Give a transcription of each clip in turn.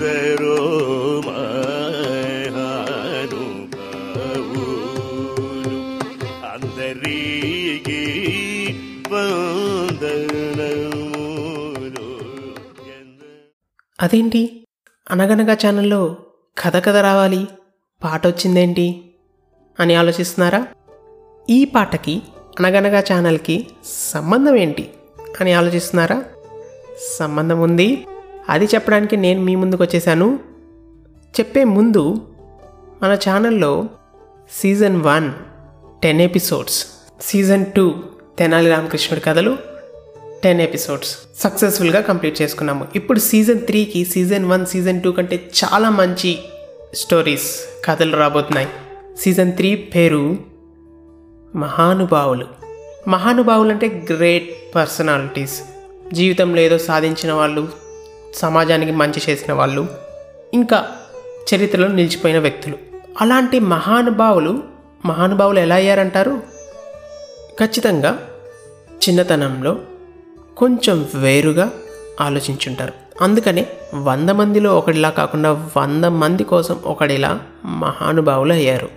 అదేంటి? అనగనగా ఛానల్లో కథ కథ రావాలి పాట వచ్చిందేంటి అని ఆలోచిస్తున్నారా? ఈ పాటకి అనగనగా ఛానల్కి సంబంధం ఏంటి అని ఆలోచిస్తున్నారా? సంబంధం ఉంది. అది చెప్పడానికి నేను మీ ముందుకు వచ్చేసాను. చెప్పే ముందు మన ఛానల్లో season one ten episodes season two Tenali రామకృష్ణుడి కథలు టెన్ ఎపిసోడ్స్ సక్సెస్ఫుల్గా కంప్లీట్ చేసుకున్నాము. ఇప్పుడు సీజన్ త్రీకి సీజన్ వన్ సీజన్ టూ కంటే చాలా మంచి స్టోరీస్ కథలు రాబోతున్నాయి. సీజన్ త్రీ పేరు మహానుభావులు. మహానుభావులు అంటే గ్రేట్ పర్సనాలిటీస్. జీవితంలో ఏదో సాధించిన వాళ్ళు సమాజానికి మంచి చేసిన వాళ్ళు ఇంకా చరిత్రలో నిలిచిపోయిన వ్యక్తులు. అలాంటి మహానుభావులు మహానుభావులు ఎలా అయ్యారంటారు? ఖచ్చితంగా చిన్నతనంలో కొంచెం వేరుగా ఆలోచించుంటారు. అందుకనే వంద మందిలో ఒకటిలా కాకుండా వంద మంది కోసం ఒకడిలా మహానుభావులు అయ్యారు.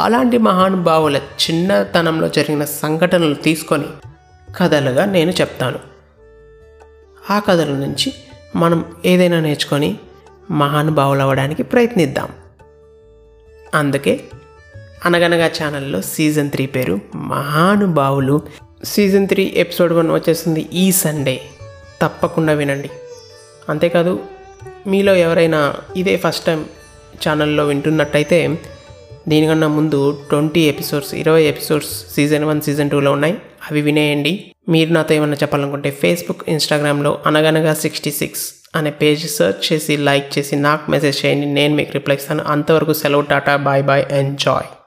అలాంటి మహానుభావుల చిన్నతనంలో జరిగిన సంఘటనలు తీసుకొని కథలుగా నేను చెప్తాను. ఆ కథల నుంచి మనం ఏదైనా నేర్చుకొని మహానుభావులు అవ్వడానికి ప్రయత్నిద్దాం. అందుకే అనగనగా ఛానల్లో సీజన్ త్రీ పేరు మహానుభావులు. సీజన్ త్రీ ఎపిసోడ్ వన్ వచ్చేస్తుంది ఈ సండే. తప్పకుండా వినండి. అంతేకాదు మీలో ఎవరైనా ఇదే ఫస్ట్ టైం ఛానల్లో వింటున్నట్టయితే దీనికన్నా ముందు ట్వంటీ ఎపిసోడ్స్ ఇరవై ఎపిసోడ్స్ సీజన్ వన్ సీజన్ టూలో ఉన్నాయి. అవి వినేయండి. మీరు నాతో ఏమన్నా చెప్పాలనుకుంటే ఫేస్బుక్ ఇన్స్టాగ్రామ్లో అనగనగా సిక్స్టీ సిక్స్ అనే పేజ్ సెర్చ్ చేసి లైక్ చేసి నాకు మెసేజ్ చేయండి. నేను మీకు రిప్లై ఇస్తాను. అంతవరకు సెలవు టాటా బాయ్ బాయ్ ఎంజాయ్